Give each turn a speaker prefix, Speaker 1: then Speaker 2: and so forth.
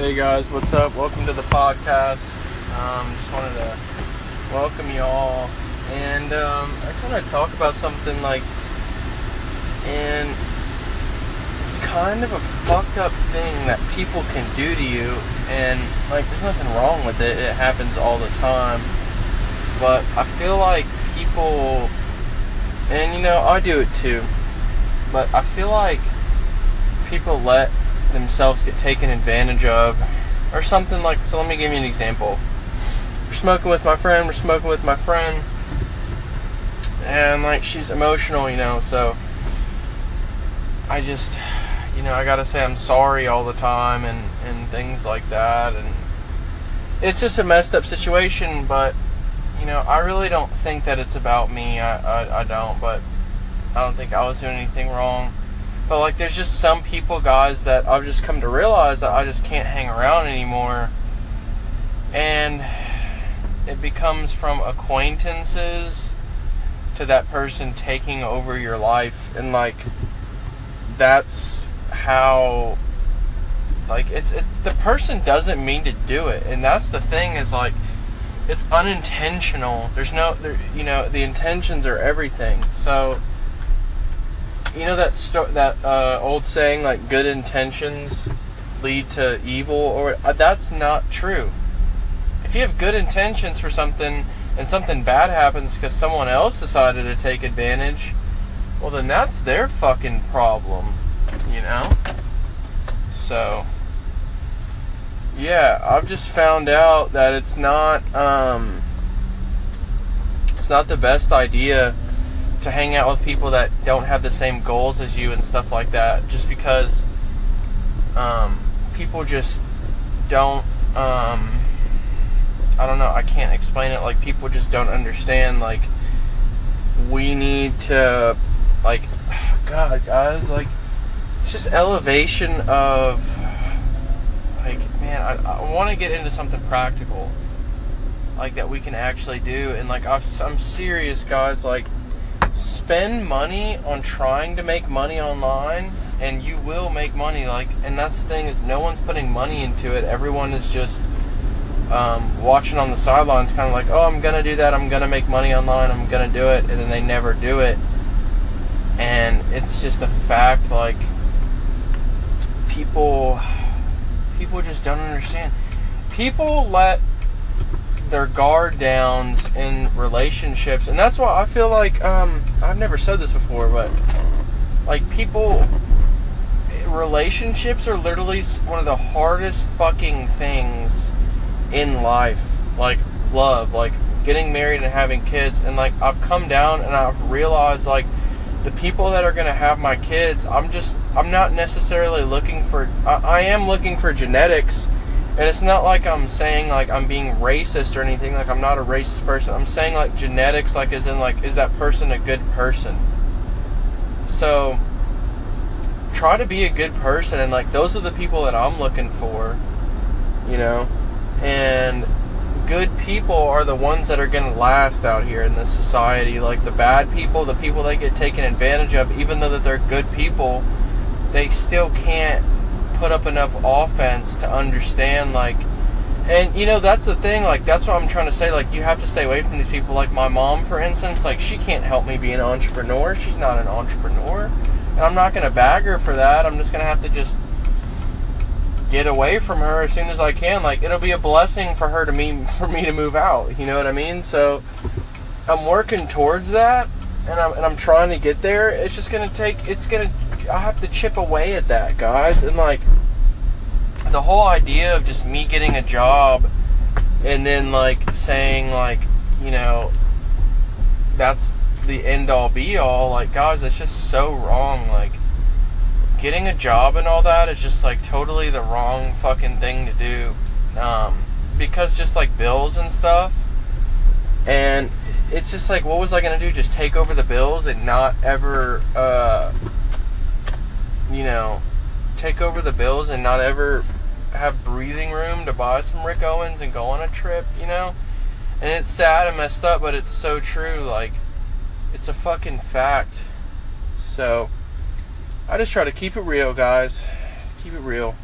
Speaker 1: Hey guys, what's up? Welcome to the podcast. Um, just wanted to welcome you all, and um, I just want to talk about something like, and it's kind of a fucked up thing that people can do to you, and like, there's nothing wrong with it. It happens all the time, but I feel like people, and you know, I do it too, but I feel like people let themselves get taken advantage of or something like so let me give you an example. We're smoking with my friend we're smoking with my friend and like she's emotional you know so i just you know i gotta say i'm sorry all the time and and things like that and it's just a messed up situation but you know i really don't think that it's about me i i, I don't but i don't think i was doing anything wrong but like, there's just some people, guys, that I've just come to realize that I just can't hang around anymore, and it becomes from acquaintances to that person taking over your life, and like, that's how. Like it's, it's the person doesn't mean to do it, and that's the thing is like it's unintentional. There's no, there, you know, the intentions are everything. So you know that sto- that uh, old saying like good intentions lead to evil? Or uh, that's not true. If you have good intentions for something and something bad happens because someone else decided to take advantage well then that's their fucking problem you know? So yeah i've just found out that it's not um it's not the best idea to hang out with people that don't have the same goals as you and stuff like that just because um, people just don't um, I don't know I can't explain it. Like people just don't understand like we need to like god guys like it's just elevation of like man I, I want to get into something practical like that we can actually do. And like I'm serious guys like spend money on trying to make money online and you will make money like and that's the thing is no one's putting money into it. Everyone is just um, watching on the sidelines kind of like oh i'm gonna do that i'm gonna make money online i'm gonna do it and then they never do it. And it's just a fact like people people just don't understand. People let their guard downs in relationships, and that's why I feel like um, I've never said this before, but like people, relationships are literally one of the hardest fucking things in life. Like love, like getting married and having kids, and like I've come down and I've realized like the people that are going to have my kids, I'm just I'm not necessarily looking for. I, I am looking for genetics and it's not like I'm saying like I'm being racist or anything. Like I'm not a racist person. I'm saying like genetics, like as in like is that person a good person? So try to be a good person, and like those are the people that I'm looking for, you know. And good people are the ones that are going to last out here in this society. Like the bad people, the people that get taken advantage of, even though that they're good people, they still can't put up enough offense to understand like and you know that's the thing like that's what i'm trying to say like you have to stay away from these people like my mom for instance like she can't help me be an entrepreneur she's not an entrepreneur and i'm not going to bag her for that i'm just going to have to just get away from her as soon as i can like it'll be a blessing for her to me for me to move out you know what i mean? So i'm working towards that and i'm, and I'm trying to get there it's just going to take it's going to I have to chip away at that, guys. And like the whole idea of just me getting a job and then like saying like, you know, that's the end all be all, like guys, that's just so wrong. Like getting a job and all that is just like totally the wrong fucking thing to do. Um, because just like bills and stuff. And it's just like, what was I gonna do? Just take over the bills and not ever uh, know, take over the bills and not ever have breathing room to buy some Rick Owens and go on a trip, you know? And it's sad and messed up, but it's so true. Like, it's a fucking fact. So, I just try to keep it real, guys. Keep it real.